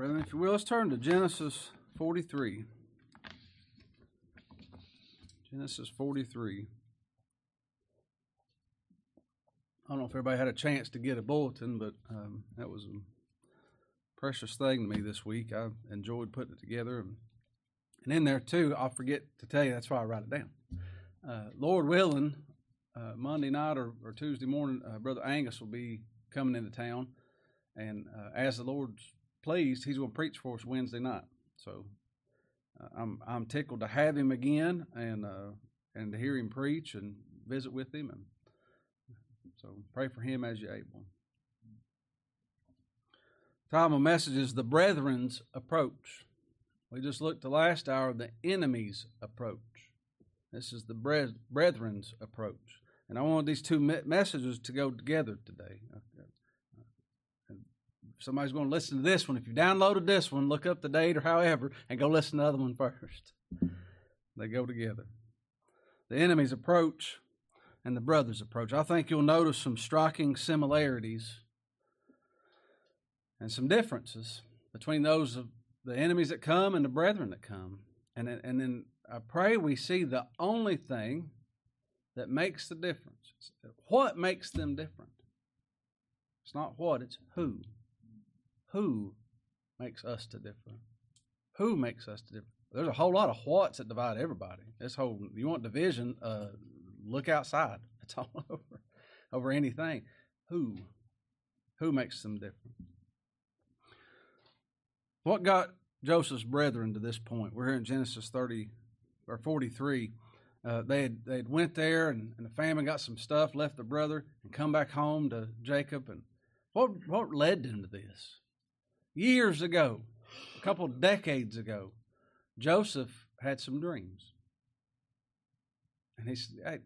brethren, if you will, let's turn to Genesis 43. Genesis 43. I don't know if everybody had a chance to get a bulletin, but um, that was a precious thing to me this week. I enjoyed putting it together. And, and in there, too, I'll forget to tell you, that's why I write it down. Uh, Lord willing, uh, Monday night or, or Tuesday morning, uh, Brother Angus will be coming into town. And uh, as the Lord's pleased, he's going to preach for us Wednesday night. So uh, I'm I'm tickled to have him again and uh, and to hear him preach and visit with him and so pray for him as you're able. Time of message is the brethren's approach. We just looked the last hour the enemy's approach. This is the brethren's approach. And I want these two messages to go together today. Somebody's going to listen to this one, if you downloaded this one, look up the date or however, and go listen to the other one first. They go together. The enemy's approach and the brother's approach. I think you'll notice some striking similarities and some differences between those of the enemies that come and the brethren that come. And, and then I pray we see the only thing that makes the difference. What makes them different? It's not what, it's who. Who makes us to differ? Who makes us to differ? There's a whole lot of whats that divide everybody. This whole you want division, uh, look outside. It's all over over anything. Who? Who makes them different? What got Joseph's brethren to this point? We're here in Genesis 30 or 43. Uh, they had they had went there and, and the famine got some stuff, left the brother, and come back home to Jacob. And what what led them to this? Years ago, a couple decades ago, Joseph had some dreams. And he said, Hey,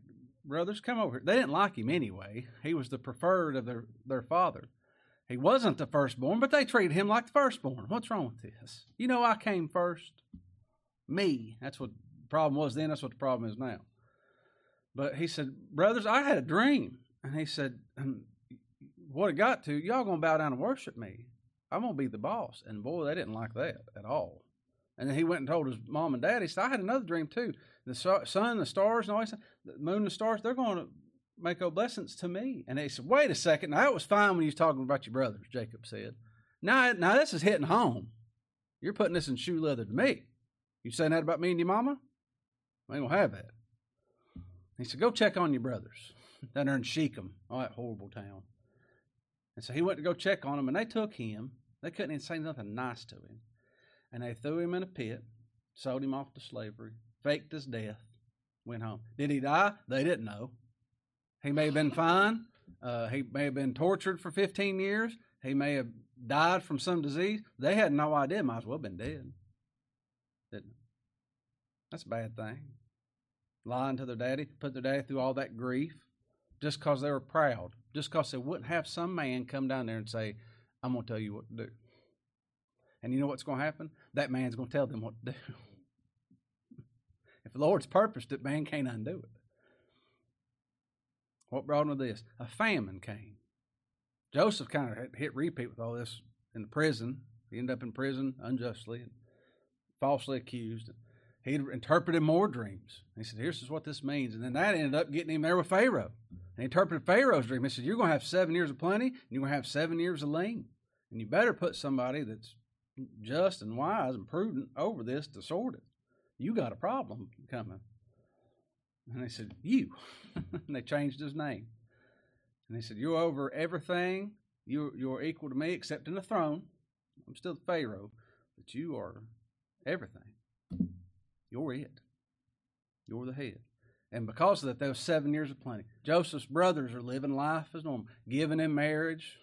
brothers, come over here. They didn't like him anyway. He was the preferred of their, their father. He wasn't the firstborn, but they treated him like the firstborn. What's wrong with this? You know, I came first. Me. That's what the problem was then. That's what the problem is now. But he said, Brothers, I had a dream. And he said, um, What it got to, y'all going to bow down and worship me. I'm to be the boss. And boy, they didn't like that at all. And then he went and told his mom and dad. He said, I had another dream too. The sun, the stars, and all that, the moon and the stars, they're going to make obeisance to me. And they said, Wait a second. Now, that was fine when you was talking about your brothers, Jacob said. Now, now this is hitting home. You're putting this in shoe leather to me. You saying that about me and your mama? I ain't going to have that. He said, Go check on your brothers down there in Shechem, all that horrible town. And so he went to go check on them, and they took him. They couldn't even say nothing nice to him. And they threw him in a pit, sold him off to slavery, faked his death, went home. Did he die? They didn't know. He may have been fine. Uh, he may have been tortured for 15 years. He may have died from some disease. They had no idea. Might as well have been dead. Didn't it? That's a bad thing. Lying to their daddy, put their daddy through all that grief just because they were proud, just because they wouldn't have some man come down there and say, I'm going to tell you what to do. And you know what's going to happen? That man's going to tell them what to do. if the Lord's purposed it, man can't undo it. What brought him to this? A famine came. Joseph kind of hit repeat with all this in the prison. He ended up in prison unjustly and falsely accused. He interpreted more dreams. He said, Here's what this means. And then that ended up getting him there with Pharaoh. And he interpreted Pharaoh's dream. He said, You're going to have seven years of plenty, and you're going to have seven years of lean. And you better put somebody that's just and wise and prudent over this to sort it. You got a problem coming. And they said, You. and they changed his name. And they said, You're over everything. You're, you're equal to me except in the throne. I'm still the Pharaoh, but you are everything. You're it. You're the head. And because of that, those seven years of plenty. Joseph's brothers are living life as normal, giving in marriage,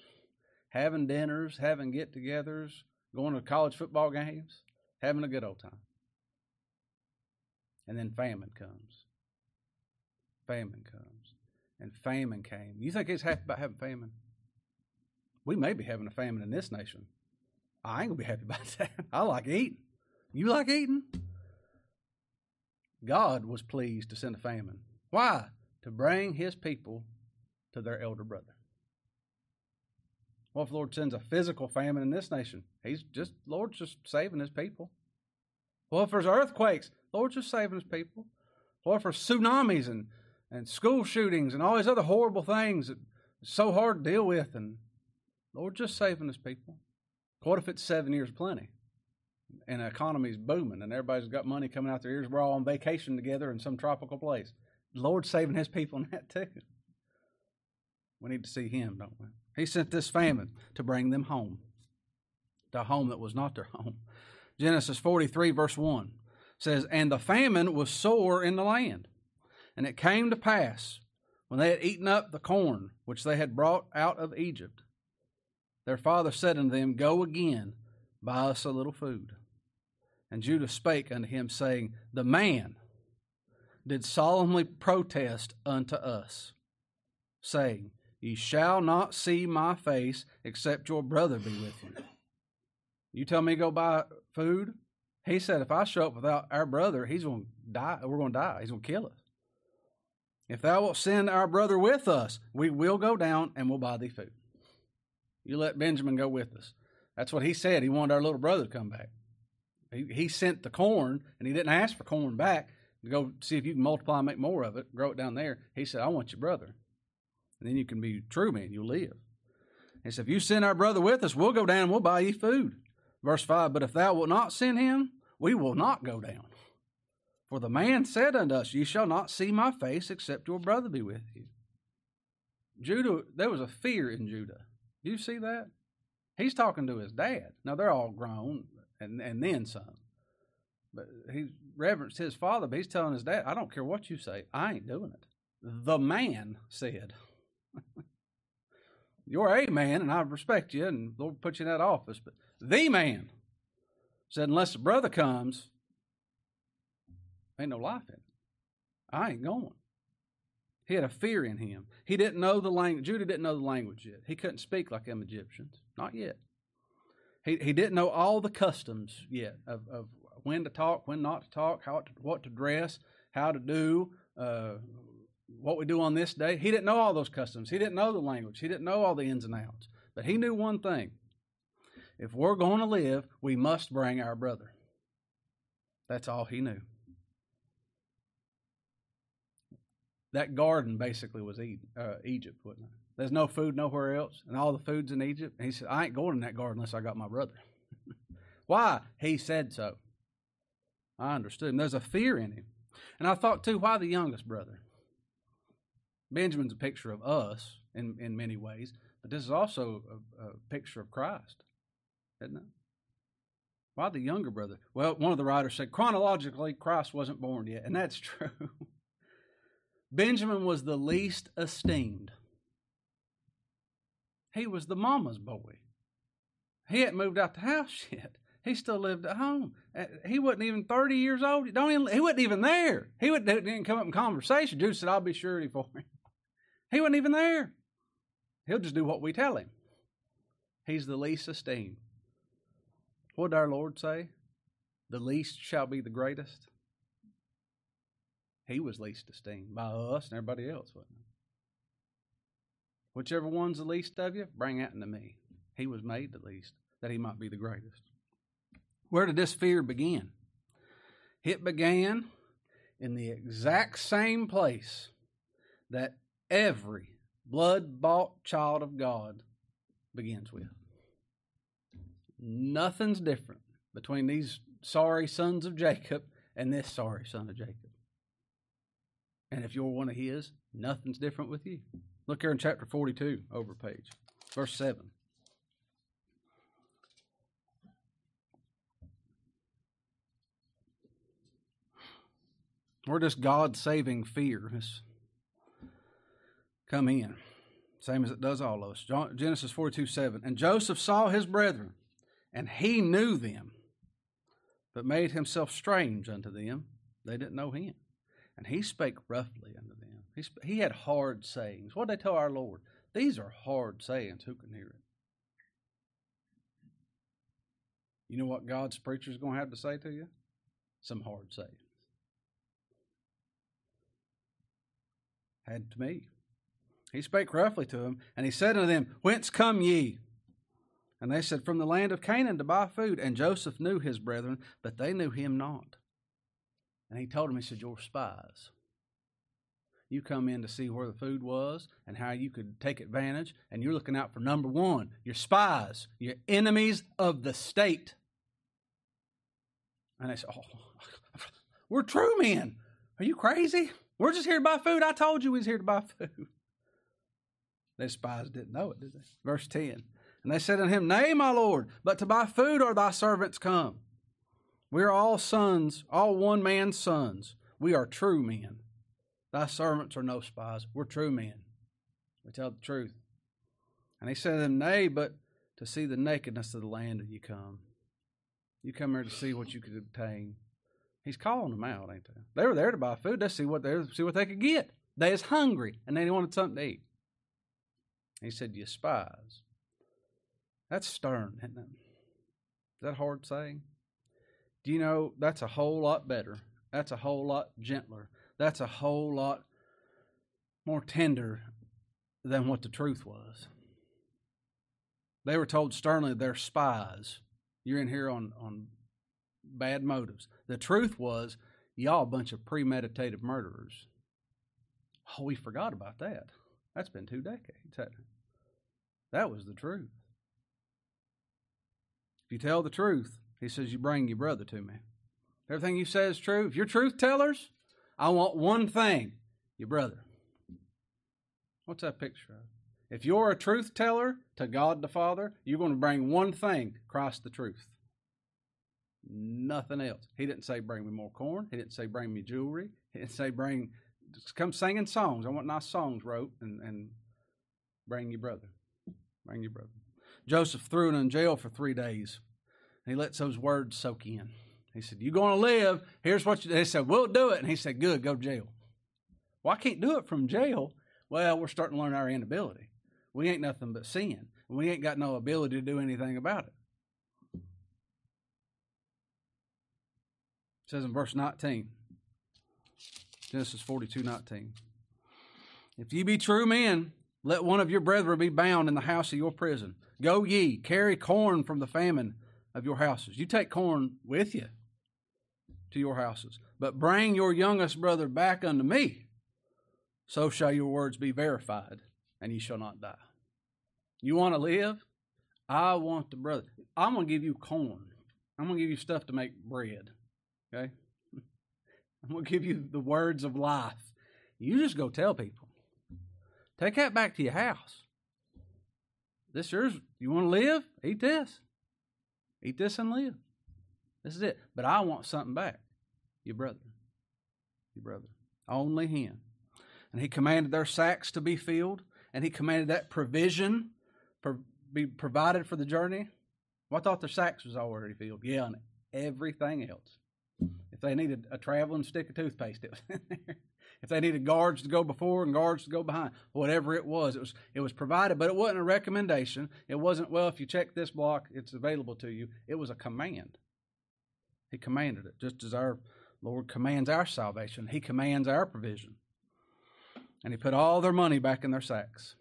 having dinners, having get togethers, going to college football games, having a good old time. And then famine comes. Famine comes. And famine came. You think he's happy about having famine? We may be having a famine in this nation. I ain't gonna be happy about that. I like eating. You like eating? God was pleased to send a famine. Why? To bring his people to their elder brother. What if the Lord sends a physical famine in this nation? He's just Lord's just saving his people. What if there's earthquakes? Lord's just saving his people. What if there's tsunamis and, and school shootings and all these other horrible things that so hard to deal with and Lord just saving his people. What if it's seven years plenty? And the economy's booming and everybody's got money coming out their ears. We're all on vacation together in some tropical place. Lord's saving his people in that too. We need to see him, don't we? He sent this famine to bring them home, to a home that was not their home. Genesis 43, verse 1 says, And the famine was sore in the land. And it came to pass, when they had eaten up the corn which they had brought out of Egypt, their father said unto them, Go again, buy us a little food. And Judah spake unto him, saying, The man did solemnly protest unto us, saying, Ye shall not see my face except your brother be with you. You tell me go buy food? He said, if I show up without our brother, he's going to die. We're going to die. He's going to kill us. If thou wilt send our brother with us, we will go down and we'll buy thee food. You let Benjamin go with us. That's what he said. He wanted our little brother to come back. He, he sent the corn, and he didn't ask for corn back to go see if you can multiply and make more of it, grow it down there. He said, I want your brother. And then you can be true man, you'll live. And so If you send our brother with us, we'll go down and we'll buy you food. Verse 5 But if thou wilt not send him, we will not go down. For the man said unto us, Ye shall not see my face except your brother be with you. Judah, there was a fear in Judah. Do you see that? He's talking to his dad. Now they're all grown and, and then some. But he reverenced his father, but he's telling his dad, I don't care what you say, I ain't doing it. The man said, You're a man, and I respect you, and Lord put you in that office. But the man said, Unless the brother comes, ain't no life in it. I ain't going. He had a fear in him. He didn't know the language. Judah didn't know the language yet. He couldn't speak like them Egyptians. Not yet. He, he didn't know all the customs yet of, of when to talk, when not to talk, how to, what to dress, how to do, uh, what we do on this day. He didn't know all those customs. He didn't know the language. He didn't know all the ins and outs. But he knew one thing if we're going to live, we must bring our brother. That's all he knew. That garden basically was uh, Egypt, wasn't it? There's no food nowhere else, and all the food's in Egypt. And he said, I ain't going in that garden unless I got my brother. why? He said so. I understood. And there's a fear in him. And I thought, too, why the youngest brother? Benjamin's a picture of us in, in many ways, but this is also a, a picture of Christ, isn't it? Why the younger brother? Well, one of the writers said chronologically, Christ wasn't born yet, and that's true. Benjamin was the least esteemed. He was the mama's boy. He hadn't moved out the house yet. He still lived at home. Uh, he wasn't even 30 years old. Don't even, he wasn't even there. He didn't come up in conversation. Jude said, I'll be surety for him. He wasn't even there. He'll just do what we tell him. He's the least esteemed. What did our Lord say? The least shall be the greatest. He was least esteemed by us and everybody else, wasn't he? Whichever one's the least of you, bring that into me. He was made the least, that he might be the greatest. Where did this fear begin? It began in the exact same place that every blood bought child of God begins with. Nothing's different between these sorry sons of Jacob and this sorry son of Jacob. And if you're one of his, nothing's different with you. Look here in chapter 42, over page, verse 7. Where does God saving fear has come in? Same as it does all of us. Genesis 42 7. And Joseph saw his brethren, and he knew them, but made himself strange unto them. They didn't know him. And he spake roughly unto them. He, sp- he had hard sayings. What did they tell our Lord? These are hard sayings. Who can hear it? You know what God's preacher is going to have to say to you? Some hard sayings. Had to me. He spake roughly to them, and he said unto them, Whence come ye? And they said, From the land of Canaan to buy food. And Joseph knew his brethren, but they knew him not. And he told them, He said, You're spies. You come in to see where the food was and how you could take advantage, and you're looking out for number one, you're spies, you're enemies of the state. And they said, Oh, we're true men. Are you crazy? We're just here to buy food. I told you we was here to buy food. The spies didn't know it, did they? Verse 10. And they said unto him, Nay, my Lord, but to buy food are thy servants come. We are all sons, all one man's sons. We are true men. Thy servants are no spies. We're true men. We tell the truth. And he said to them, Nay, but to see the nakedness of the land do you come. You come here to see what you could obtain. He's calling them out, ain't they? They were there to buy food. They see what they see what they could get. They is hungry and they wanted something to eat. He said, You spies. That's stern, isn't it? Is that hard saying? Do you know that's a whole lot better? That's a whole lot gentler. That's a whole lot more tender than what the truth was. They were told sternly they're spies. You're in here on, on bad motives. The truth was, y'all a bunch of premeditated murderers. Oh, we forgot about that. That's been two decades. That was the truth. If you tell the truth, he says, you bring your brother to me. Everything you say is true. If you're truth tellers, I want one thing your brother. What's that picture of? If you're a truth teller to God the Father, you're going to bring one thing Christ the truth. Nothing else. He didn't say, bring me more corn. He didn't say, bring me jewelry. He didn't say, bring, come singing songs. I want nice songs wrote and, and bring your brother. Bring your brother. Joseph threw him in jail for three days. And he lets those words soak in. He said, You're going to live. Here's what you They said, We'll do it. And he said, Good, go to jail. Well, I can't do it from jail. Well, we're starting to learn our inability. We ain't nothing but sin. We ain't got no ability to do anything about it. It says in verse 19, Genesis 42 19. If ye be true men, let one of your brethren be bound in the house of your prison. Go ye, carry corn from the famine of your houses. You take corn with you to your houses, but bring your youngest brother back unto me. So shall your words be verified, and ye shall not die. You want to live? I want the brother. I'm going to give you corn. I'm going to give you stuff to make bread. Okay? I'm going to give you the words of life. You just go tell people. Take that back to your house. This yours. You want to live? Eat this. Eat this and live. This is it. But I want something back. Your brother. Your brother. Only him. And he commanded their sacks to be filled, and he commanded that provision be provided for the journey. Well, I thought their sacks was already filled. Yeah, and everything else. If they needed a traveling stick of toothpaste, it was in there. If they needed guards to go before and guards to go behind, whatever it was, it was it was provided, but it wasn't a recommendation. It wasn't, well, if you check this block, it's available to you. It was a command. He commanded it, just as our Lord commands our salvation. He commands our provision. And he put all their money back in their sacks.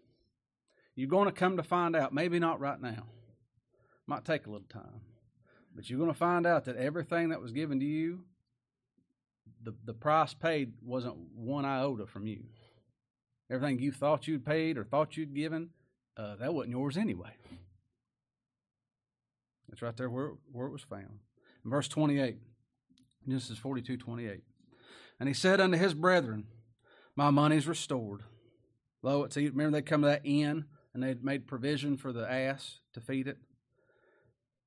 You're going to come to find out, maybe not right now. Might take a little time. But you're going to find out that everything that was given to you the, the price paid wasn't one iota from you. Everything you thought you'd paid or thought you'd given, uh, that wasn't yours anyway. It's right there where, where it was found. Verse 28, Genesis 42 28. And he said unto his brethren, My money's restored. Lo, it's remember they come to that inn and they'd made provision for the ass to feed it.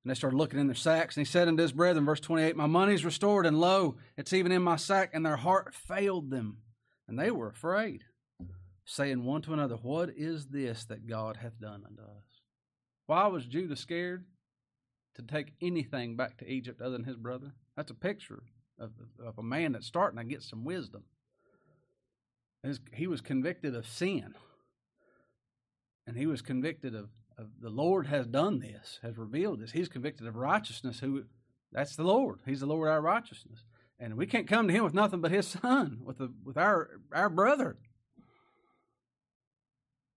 And they started looking in their sacks. And he said unto his brethren, verse 28, My money's restored, and lo, it's even in my sack. And their heart failed them, and they were afraid, saying one to another, What is this that God hath done unto us? Why was Judah scared to take anything back to Egypt other than his brother? That's a picture of, of a man that's starting to get some wisdom. He was convicted of sin, and he was convicted of the Lord has done this, has revealed this. He's convicted of righteousness. Who that's the Lord. He's the Lord our righteousness. And we can't come to him with nothing but his son, with the, with our our brother.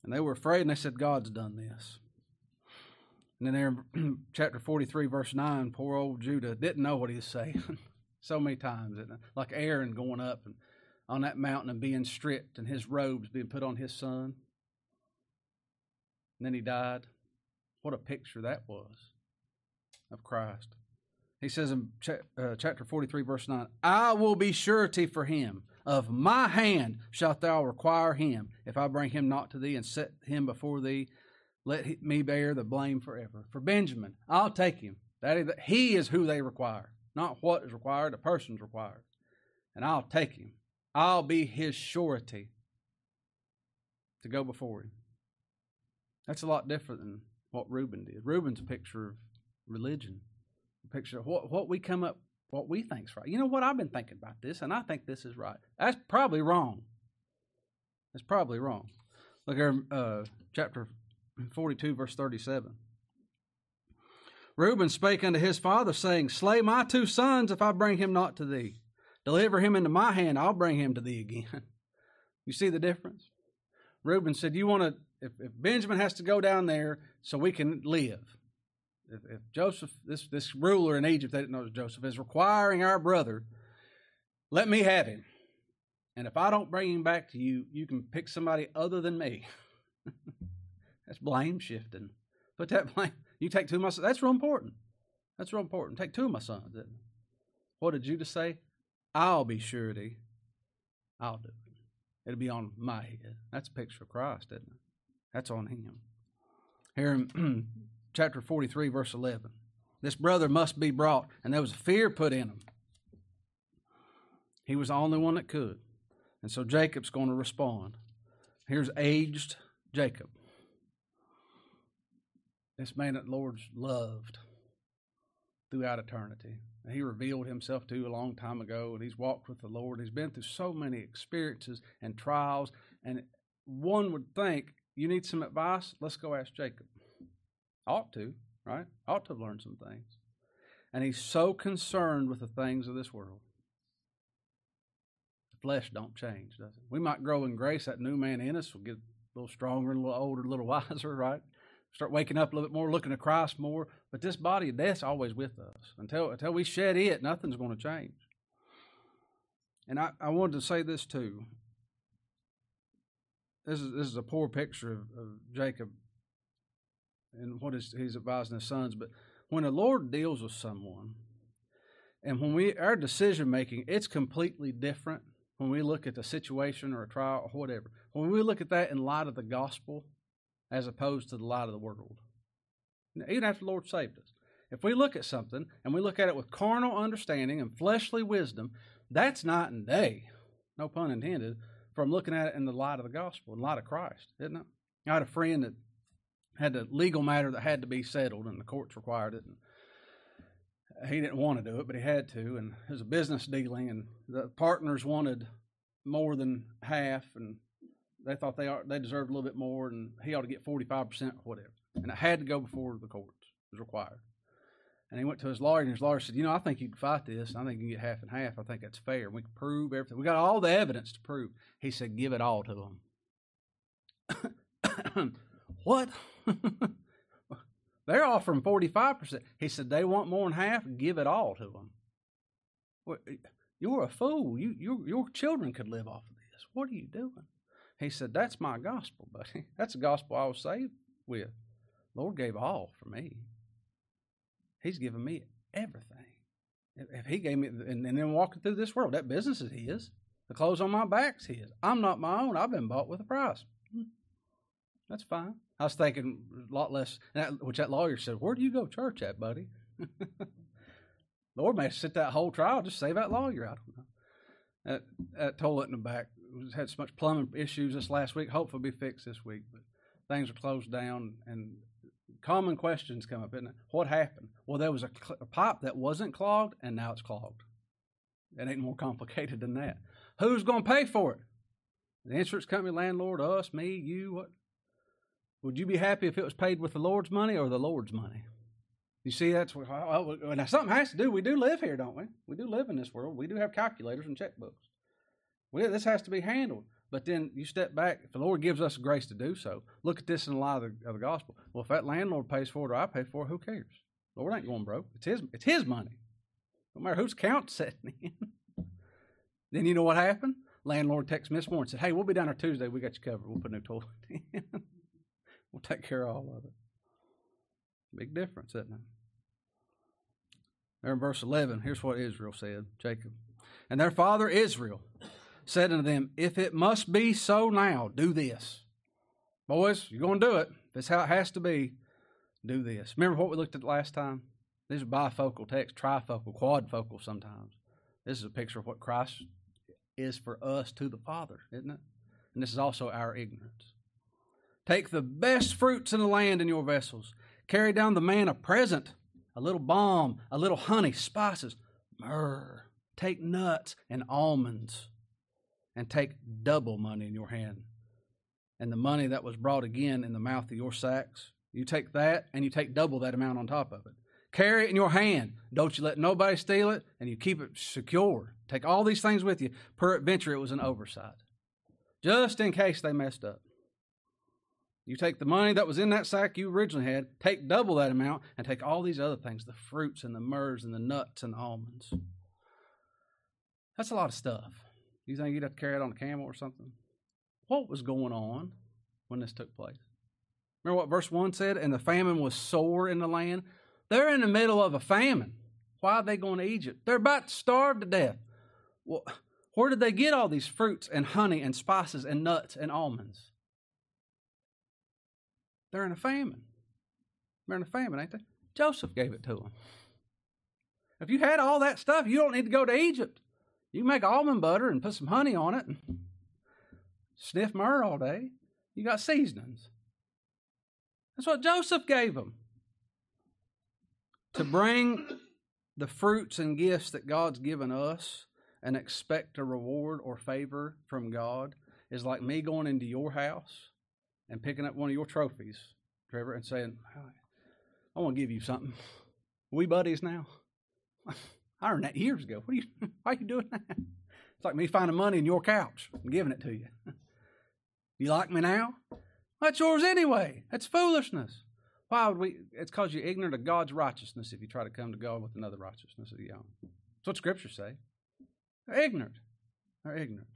And they were afraid and they said, God's done this. And then there in chapter 43, verse 9, poor old Judah didn't know what he was saying so many times. Like Aaron going up and on that mountain and being stripped and his robes being put on his son. And then he died. What a picture that was of Christ. He says in uh, chapter 43, verse 9, I will be surety for him. Of my hand shalt thou require him, if I bring him not to thee and set him before thee. Let me bear the blame forever. For Benjamin, I'll take him. That is, he is who they require, not what is required. A person's required, and I'll take him. I'll be his surety to go before him. That's a lot different than what Reuben did. Reuben's a picture of religion a picture of what, what we come up, what we think's right. You know what? I've been thinking about this, and I think this is right. That's probably wrong. That's probably wrong. Look here, uh, chapter 42, verse 37. Reuben spake unto his father, saying, Slay my two sons if I bring him not to thee. Deliver him into my hand, I'll bring him to thee again. you see the difference? Reuben said, You want to, if, if Benjamin has to go down there so we can live, if, if Joseph, this, this ruler in Egypt, they didn't know Joseph, is requiring our brother, let me have him. And if I don't bring him back to you, you can pick somebody other than me. that's blame shifting. Put that blame. You take two of my sons. That's real important. That's real important. Take two of my sons. What did Judah say? I'll be surety. I'll do it. It'll be on my head. That's a picture of Christ, isn't it? That's on him. Here in chapter 43, verse 11. This brother must be brought, and there was fear put in him. He was the only one that could. And so Jacob's going to respond. Here's aged Jacob. This man that the Lord's loved throughout eternity. He revealed himself to a long time ago, and he's walked with the Lord. He's been through so many experiences and trials, and one would think you need some advice. Let's go ask Jacob. Ought to, right? Ought to have learned some things. And he's so concerned with the things of this world. The flesh don't change, does it? We might grow in grace. That new man in us will get a little stronger, a little older, a little wiser, right? Start waking up a little bit more, looking to Christ more. But this body of death's always with us. Until until we shed it, nothing's going to change. And I, I wanted to say this too. This is this is a poor picture of, of Jacob and what is he's advising his sons. But when the Lord deals with someone, and when we our decision making, it's completely different when we look at the situation or a trial or whatever. When we look at that in light of the gospel, as opposed to the light of the world, even after the Lord saved us. If we look at something and we look at it with carnal understanding and fleshly wisdom, that's night and day, no pun intended, from looking at it in the light of the gospel, and light of Christ, isn't it? I had a friend that had a legal matter that had to be settled, and the courts required it. And he didn't want to do it, but he had to, and it was a business dealing, and the partners wanted more than half, and they thought they are, they deserved a little bit more, and he ought to get forty five percent whatever, and it had to go before the courts. It was required. And he went to his lawyer, and his lawyer said, "You know, I think you can fight this. I think you can get half and half. I think that's fair. We can prove everything. We got all the evidence to prove." He said, "Give it all to them." what? They're offering 45%. He said, they want more than half, give it all to them. You're a fool. You, you, your children could live off of this. What are you doing? He said, that's my gospel, buddy. That's the gospel I was saved with. Lord gave all for me. He's given me everything. If he gave me, and, and then walking through this world, that business is his. The clothes on my back's his. I'm not my own. I've been bought with a price. Hmm. That's fine. I was thinking a lot less, which that lawyer said, Where do you go church at, buddy? Lord may sit that whole trial, just save that lawyer. I don't know. That, that toilet in the back had so much plumbing issues this last week. Hopefully, be fixed this week, but things are closed down and common questions come up, isn't it? What happened? Well, there was a, cl- a pipe that wasn't clogged, and now it's clogged. It ain't more complicated than that. Who's going to pay for it? The insurance company, landlord, us, me, you, what? Would you be happy if it was paid with the Lord's money or the Lord's money? You see, that's what, well, now something has to do. We do live here, don't we? We do live in this world. We do have calculators and checkbooks. We, this has to be handled. But then you step back, if the Lord gives us grace to do so, look at this in the light of the, of the gospel. Well, if that landlord pays for it or I pay for it, who cares? The Lord ain't going broke. It's his, it's his money. No matter whose account setting in. then you know what happened? Landlord texted Miss morning and said, Hey, we'll be down there Tuesday. We got you covered. We'll put a new toilet in. we'll take care of all of it. Big difference, isn't it? There in verse 11, here's what Israel said Jacob. And their father Israel said unto them, If it must be so now, do this. Boys, you're going to do it. If it's how it has to be, do this. Remember what we looked at last time? These are bifocal texts, trifocal, quadfocal sometimes. This is a picture of what Christ is for us to the Father, isn't it? And this is also our ignorance. Take the best fruits in the land in your vessels. Carry down the man a present, a little balm, a little honey, spices, myrrh. Take nuts and almonds, and take double money in your hand. And the money that was brought again in the mouth of your sacks, you take that and you take double that amount on top of it. Carry it in your hand. Don't you let nobody steal it, and you keep it secure. Take all these things with you. Peradventure, it was an oversight. Just in case they messed up. You take the money that was in that sack you originally had, take double that amount, and take all these other things the fruits and the myrrhs and the nuts and the almonds. That's a lot of stuff. You think you'd have to carry it on a camel or something? What was going on when this took place? Remember what verse 1 said? And the famine was sore in the land. They're in the middle of a famine. Why are they going to Egypt? They're about to starve to death. Well, where did they get all these fruits and honey and spices and nuts and almonds? They're in a famine. They're in a famine, ain't they? Joseph gave it to them. If you had all that stuff, you don't need to go to Egypt. You make almond butter and put some honey on it and sniff myrrh all day. You got seasonings. That's what Joseph gave them. To bring the fruits and gifts that God's given us and expect a reward or favor from God is like me going into your house and picking up one of your trophies, Trevor, and saying, I want to give you something. We buddies now. I earned that years ago. What are you why are you doing that? It's like me finding money in your couch and giving it to you. You like me now? That's yours anyway. That's foolishness. Why would we? It's because you're ignorant of God's righteousness if you try to come to God with another righteousness of your own. That's what Scripture say. They're ignorant. They're ignorant.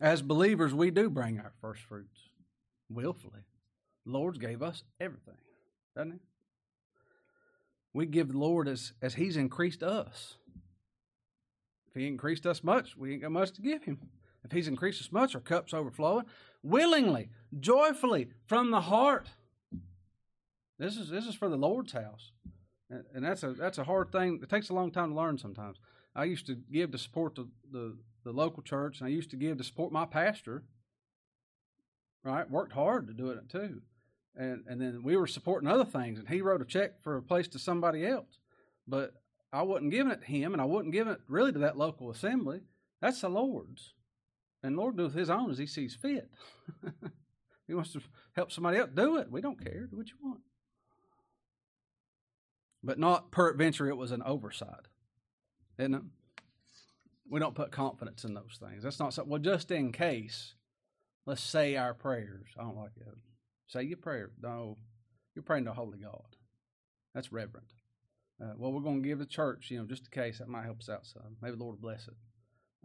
As believers, we do bring our first fruits willfully. The Lord gave us everything, doesn't He? We give the Lord as, as He's increased us. If He increased us much, we ain't got much to give Him. If He's increased us much, our cup's overflowing. Willingly, joyfully, from the heart. This is this is for the Lord's house, and, and that's a that's a hard thing. It takes a long time to learn. Sometimes I used to give to support the, the the local church, and I used to give to support my pastor. Right, worked hard to do it too, and and then we were supporting other things, and he wrote a check for a place to somebody else, but I wasn't giving it to him, and I wasn't giving it really to that local assembly. That's the Lord's. And Lord doeth his own as he sees fit. he wants to help somebody else, do it. We don't care. Do what you want. But not peradventure it was an oversight. Isn't it? We don't put confidence in those things. That's not something well, just in case, let's say our prayers. I don't like it. Say your prayer. No. You're praying to holy God. That's reverent. Uh, well, we're going to give the church, you know, just in case that might help us out some. Maybe the Lord will bless it.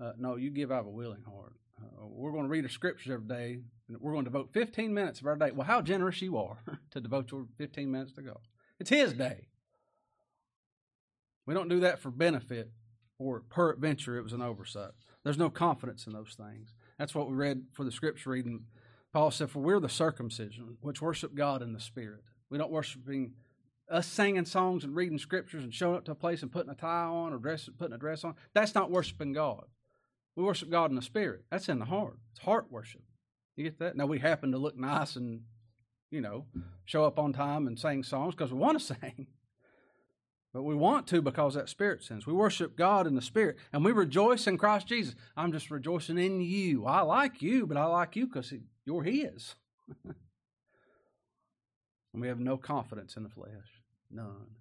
Uh, no, you give out of a willing heart. Uh, we're going to read the scriptures every day, and we're going to devote 15 minutes of our day. Well, how generous you are to devote your 15 minutes to God. It's His day. We don't do that for benefit or peradventure it was an oversight. There's no confidence in those things. That's what we read for the scripture reading. Paul said, For we're the circumcision, which worship God in the Spirit. We don't worshiping us singing songs and reading scriptures and showing up to a place and putting a tie on or dress, putting a dress on. That's not worshiping God. We worship God in the spirit. That's in the heart. It's heart worship. You get that? Now we happen to look nice and, you know, show up on time and sing songs because we want to sing. But we want to because that spirit sins. We worship God in the spirit and we rejoice in Christ Jesus. I'm just rejoicing in you. I like you, but I like you because you're His. and we have no confidence in the flesh. None.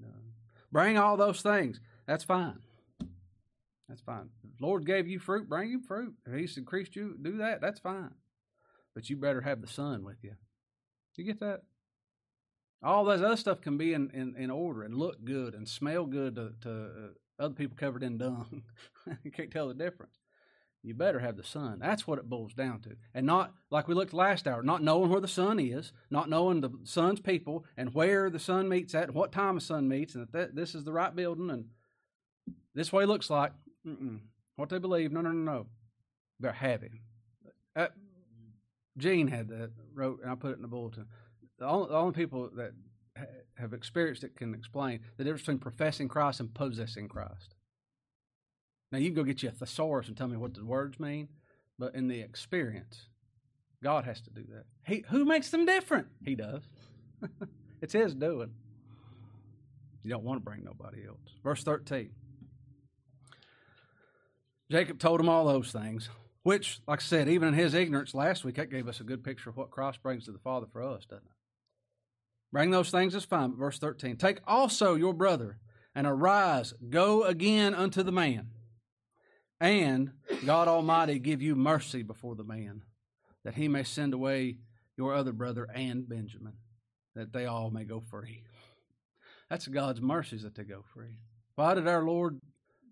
None. Bring all those things. That's fine. That's fine. The Lord gave you fruit, bring him fruit. If He's increased you, do that. That's fine. But you better have the Son with you. You get that? All that other stuff can be in, in, in order and look good and smell good to, to uh, other people covered in dung. you can't tell the difference. You better have the Son. That's what it boils down to. And not, like we looked last hour, not knowing where the Son is, not knowing the Son's people and where the Son meets at and what time the Son meets and that, this is the right building and this way looks like. Mm-mm. What they believe, no, no, no, no. They're having. Uh, Gene had that, wrote, and I put it in the bulletin. The only, the only people that ha- have experienced it can explain the difference between professing Christ and possessing Christ. Now, you can go get you a thesaurus and tell me what the words mean, but in the experience, God has to do that. He, who makes them different? He does. it's His doing. You don't want to bring nobody else. Verse 13. Jacob told him all those things, which, like I said, even in his ignorance last week, that gave us a good picture of what Christ brings to the Father for us, doesn't it? Bring those things is fine. But verse 13. Take also your brother and arise, go again unto the man and God Almighty give you mercy before the man, that he may send away your other brother and Benjamin, that they all may go free. That's God's mercies that they go free. Why did our Lord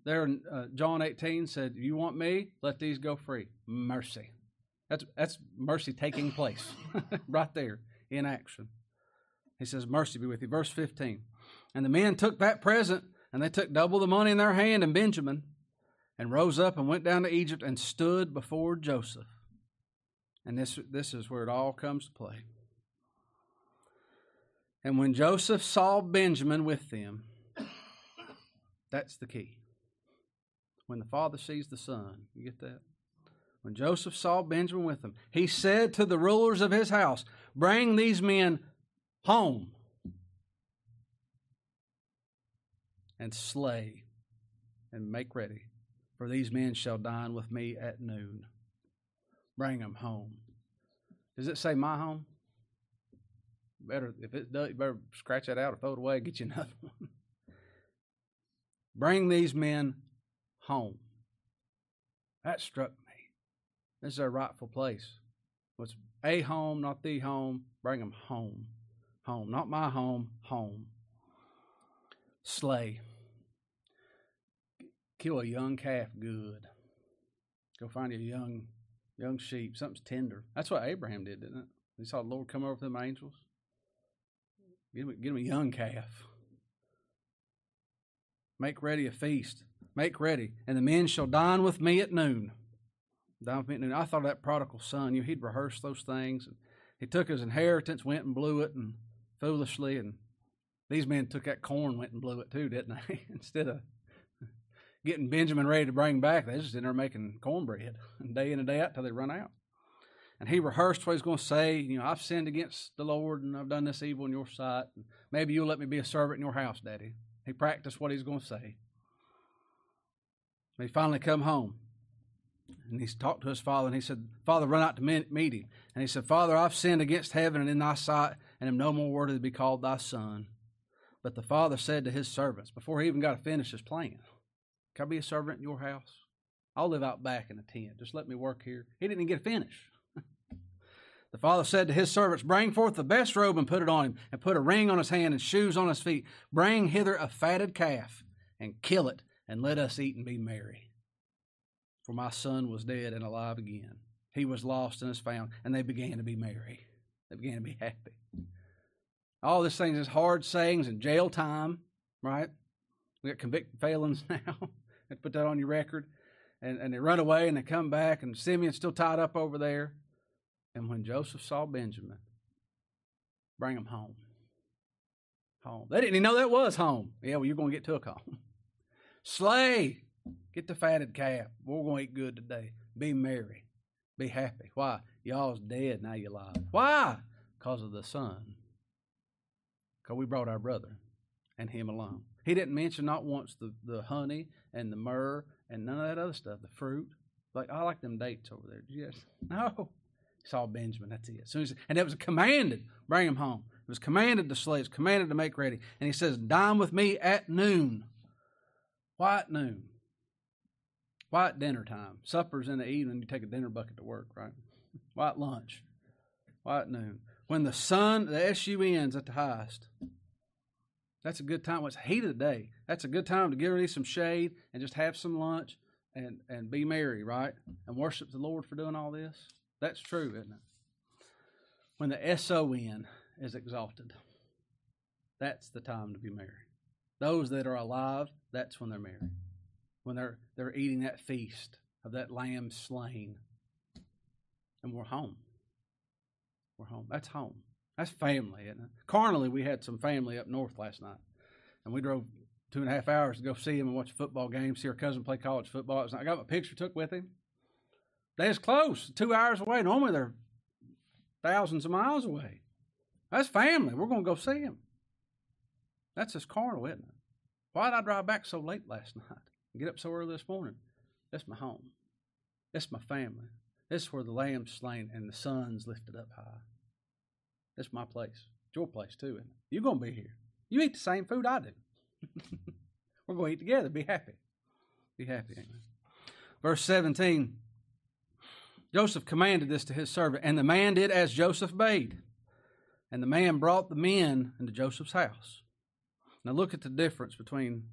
there in uh, John 18 said, You want me? Let these go free. Mercy. That's, that's mercy taking place right there in action. He says, Mercy be with you. Verse 15. And the men took that present, and they took double the money in their hand, and Benjamin and rose up and went down to Egypt and stood before Joseph. And this, this is where it all comes to play. And when Joseph saw Benjamin with them, that's the key. When the father sees the son, you get that? When Joseph saw Benjamin with them, he said to the rulers of his house, Bring these men home and slay and make ready for these men shall dine with me at noon. Bring them home. Does it say my home? Better if it does, better scratch that out or throw it away. Get you another one. Bring these men home. That struck me. This is their rightful place. What's a home, not the home. Bring them home. Home, not my home. Home. Slay. Kill a young calf good. Go find a young young sheep, something's tender. That's what Abraham did, didn't it? He saw the Lord come over them angels. Get him, get him a young calf. Make ready a feast. Make ready, and the men shall dine with me at noon. Dine with me at noon. I thought that prodigal son, you know, he'd rehearsed those things. And he took his inheritance, went and blew it, and foolishly, and these men took that corn, went and blew it too, didn't they? Instead of getting Benjamin ready to bring back. They just in there making cornbread day in and day out till they run out. And he rehearsed what he's going to say. You know, I've sinned against the Lord and I've done this evil in your sight. Maybe you'll let me be a servant in your house, Daddy. He practiced what he's going to say. He finally come home. And he's talked to his father, and he said, Father, run out to meet him. And he said, Father, I've sinned against heaven and in thy sight, and am no more worthy to be called thy son. But the father said to his servants, before he even got to finish his plan, can I be a servant in your house? I'll live out back in a tent. Just let me work here. He didn't even get finished. the father said to his servants, Bring forth the best robe and put it on him, and put a ring on his hand and shoes on his feet. Bring hither a fatted calf and kill it, and let us eat and be merry. For my son was dead and alive again. He was lost and is found, and they began to be merry. They began to be happy. All these things is hard sayings and jail time, right? We got convicted felons now and put that on your record. And, and they run away and they come back, and Simeon's still tied up over there. And when Joseph saw Benjamin, bring him home. Home. They didn't even know that was home. Yeah, well, you're going to get took home. Slay. Get the fatted calf. We're going to eat good today. Be merry. Be happy. Why? Y'all's dead, now you're alive. Why? Because of the son. Because we brought our brother and him alone. He didn't mention not once the, the honey and the myrrh and none of that other stuff, the fruit. Like I like them dates over there. Yes. No. He saw Benjamin. That's it. And it was commanded, bring him home. It was commanded to slaves, commanded to make ready. And he says, Dine with me at noon. Why at noon? Why at dinner time? Supper's in the evening, you take a dinner bucket to work, right? Why at lunch? Why at noon? When the sun, the SUN's at the highest. That's a good time. When it's heat of the day, that's a good time to get ready some shade and just have some lunch and, and be merry, right? And worship the Lord for doing all this. That's true, isn't it? When the SON is exalted, that's the time to be merry. Those that are alive, that's when they're merry. When they're they're eating that feast of that lamb slain. And we're home. We're home. That's home. That's family, isn't it? Carnally, we had some family up north last night. And we drove two and a half hours to go see him and watch a football game, see our cousin play college football. I got my picture took with him. They was close, two hours away. Normally they're thousands of miles away. That's family. We're going to go see him. That's just carnal, isn't it? Why did I drive back so late last night and get up so early this morning? That's my home. That's my family. This is where the lamb's slain and the sun's lifted up high. That's my place. It's your place too, isn't? You're to be here. You eat the same food I do. We're to eat together. Be happy. Be happy. Amen. Verse 17 Joseph commanded this to his servant, and the man did as Joseph bade. And the man brought the men into Joseph's house. Now look at the difference between,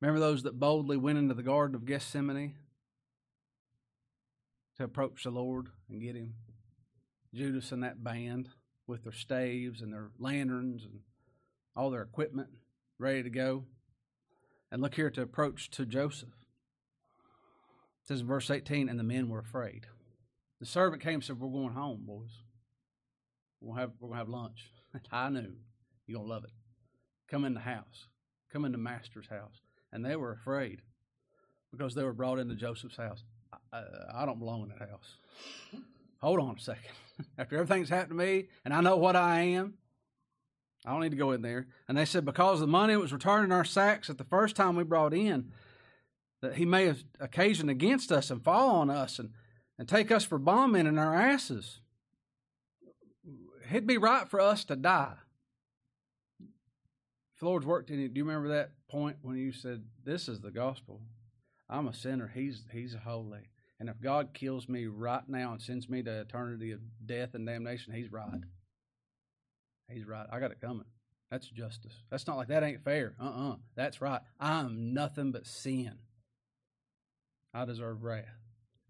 remember those that boldly went into the Garden of Gethsemane to approach the Lord and get him? Judas and that band with their staves and their lanterns and all their equipment ready to go. And look here to approach to Joseph. It says in verse 18, and the men were afraid. The servant came and said, We're going home, boys. Gonna have we're gonna have lunch. I knew. You're gonna love it. Come in the house. Come in the master's house. And they were afraid because they were brought into Joseph's house. I, I, I don't belong in that house. Hold on a second. After everything's happened to me and I know what I am, I don't need to go in there. And they said, because the money was returned in our sacks at the first time we brought in, that he may have occasioned against us and fall on us and, and take us for bondmen in our asses. It'd be right for us to die. If the Lord's worked in you, do you remember that point when you said, This is the gospel? I'm a sinner. He's he's a holy. And if God kills me right now and sends me to eternity of death and damnation, he's right. He's right. I got it coming. That's justice. That's not like that ain't fair. Uh uh-uh. uh. That's right. I'm nothing but sin. I deserve wrath.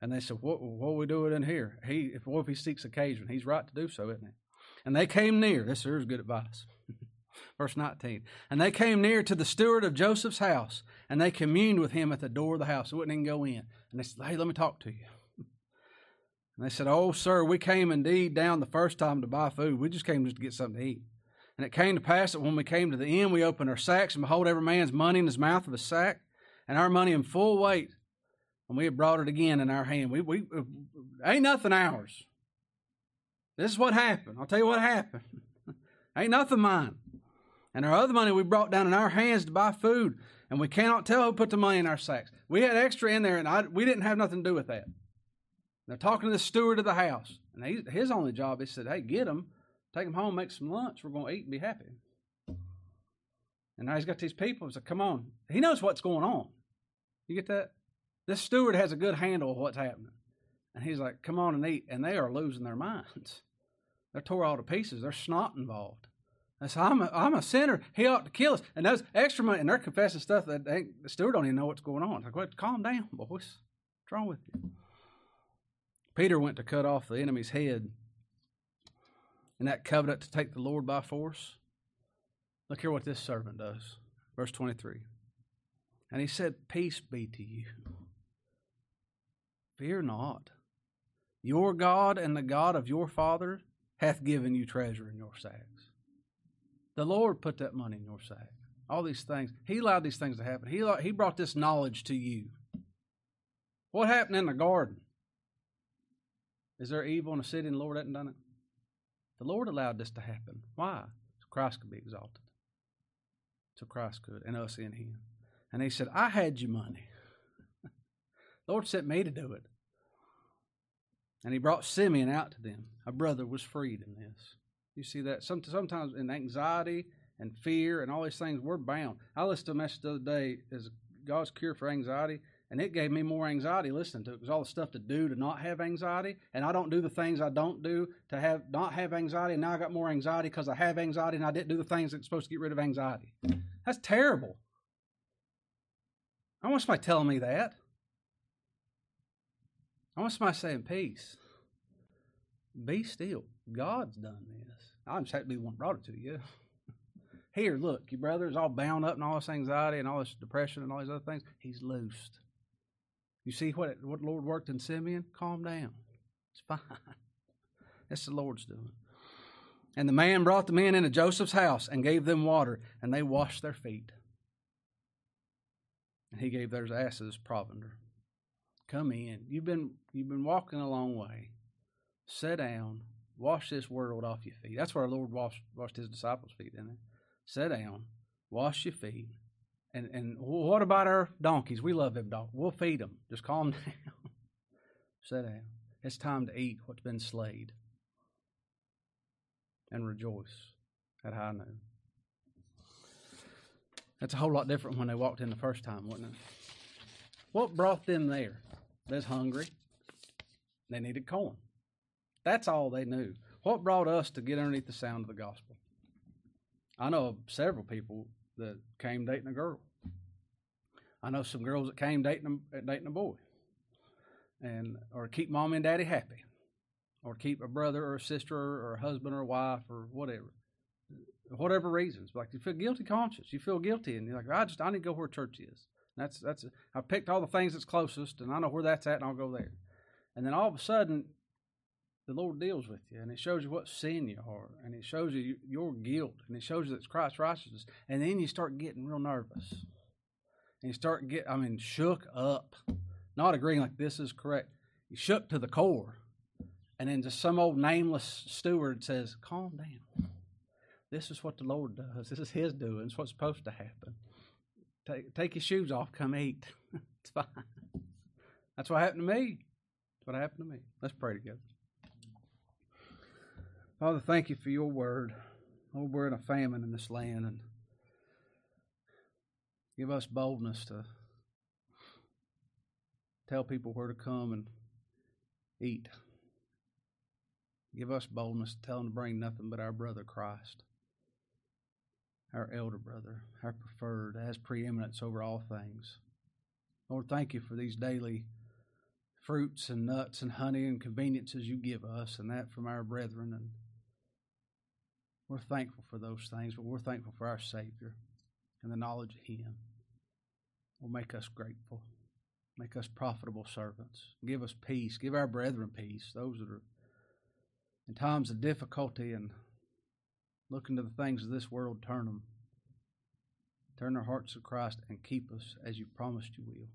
And they said, What what are we doing in here? He if what if he seeks occasion? He's right to do so, isn't he? And they came near. This here's good advice. Verse 19. And they came near to the steward of Joseph's house, and they communed with him at the door of the house. They wouldn't even go in. And they said, Hey, let me talk to you. And they said, Oh, sir, we came indeed down the first time to buy food. We just came just to get something to eat. And it came to pass that when we came to the inn, we opened our sacks, and behold, every man's money in his mouth of a sack, and our money in full weight. And we had brought it again in our hand. We, we ain't nothing ours. This is what happened. I'll tell you what happened. ain't nothing mine. And our other money we brought down in our hands to buy food, and we cannot tell who put the money in our sacks. We had extra in there, and I, we didn't have nothing to do with that. They're talking to the steward of the house, and he, his only job, he said, "Hey, get them, take them home, make some lunch. We're going to eat and be happy." And now he's got these people. He's like, "Come on." He knows what's going on. You get that? This steward has a good handle of what's happening, and he's like, "Come on and eat," and they are losing their minds. They're tore all to pieces. There's snot involved. I said, I'm a, I'm a sinner. He ought to kill us. And those extra money, and they're confessing stuff that they, the steward don't even know what's going on. Like, well, calm down, boys. What's wrong with you? Peter went to cut off the enemy's head in that covenant to take the Lord by force. Look here what this servant does. Verse 23. And he said, Peace be to you. Fear not. Your God and the God of your father hath given you treasure in your sacks. The Lord put that money in your sack. All these things. He allowed these things to happen. He, he brought this knowledge to you. What happened in the garden? Is there evil in the city and the Lord hadn't done it? The Lord allowed this to happen. Why? So Christ could be exalted. So Christ could, and us in Him. And He said, I had you money. Lord sent me to do it. And He brought Simeon out to them. A brother was freed in this. You see that? Sometimes in anxiety and fear and all these things, we're bound. I listened to a message the other day as God's cure for anxiety, and it gave me more anxiety listening to it was all the stuff to do to not have anxiety, and I don't do the things I don't do to have not have anxiety, and now I got more anxiety because I have anxiety and I didn't do the things that's supposed to get rid of anxiety. That's terrible. I want somebody telling me that. I want somebody saying peace. Be still. God's done this. I just have to be the one brought it to you. Here, look, your brother is all bound up in all this anxiety and all this depression and all these other things. He's loosed. You see what what the Lord worked in Simeon? Calm down. It's fine. That's the Lord's doing. And the man brought the men into Joseph's house and gave them water, and they washed their feet. And he gave their asses provender. Come in. You've been you've been walking a long way. Sit down. Wash this world off your feet. That's where our Lord washed washed his disciples' feet, didn't he? Sit down. Wash your feet. And and what about our donkeys? We love them donkeys. We'll feed them. Just calm down. Sit down. It's time to eat what's been slayed. And rejoice at high noon. That's a whole lot different when they walked in the first time, wasn't it? What brought them there? They're hungry. They needed corn. That's all they knew. What brought us to get underneath the sound of the gospel? I know several people that came dating a girl. I know some girls that came dating a, dating a boy, and or keep mom and daddy happy, or keep a brother or a sister or a husband or a wife or whatever, whatever reasons. Like you feel guilty conscious, you feel guilty, and you're like, I just I need to go where church is. That's that's I picked all the things that's closest, and I know where that's at, and I'll go there. And then all of a sudden, the Lord deals with you, and it shows you what sin you are, and it shows you your guilt, and it shows you that it's Christ's righteousness, and then you start getting real nervous, and you start get, I mean, shook up, not agreeing like this is correct. You shook to the core, and then just some old nameless steward says, "Calm down. This is what the Lord does. This is His doing. It's what's supposed to happen. Take take your shoes off. Come eat. it's fine. That's what happened to me. That's what happened to me. Let's pray together." Father, thank you for your word. Lord, we're in a famine in this land, and give us boldness to tell people where to come and eat. Give us boldness to tell them to bring nothing but our brother Christ, our elder brother, our preferred, as preeminence over all things. Lord, thank you for these daily fruits and nuts and honey and conveniences you give us, and that from our brethren. And we're thankful for those things, but we're thankful for our Savior and the knowledge of Him. Will make us grateful, make us profitable servants. Give us peace. Give our brethren peace. Those that are in times of difficulty and looking to the things of this world, turn them. Turn their hearts to Christ and keep us as you promised you will.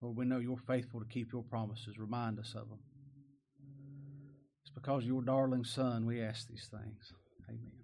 Lord, we know you're faithful to keep your promises. Remind us of them. It's because of your darling Son we ask these things. Amen.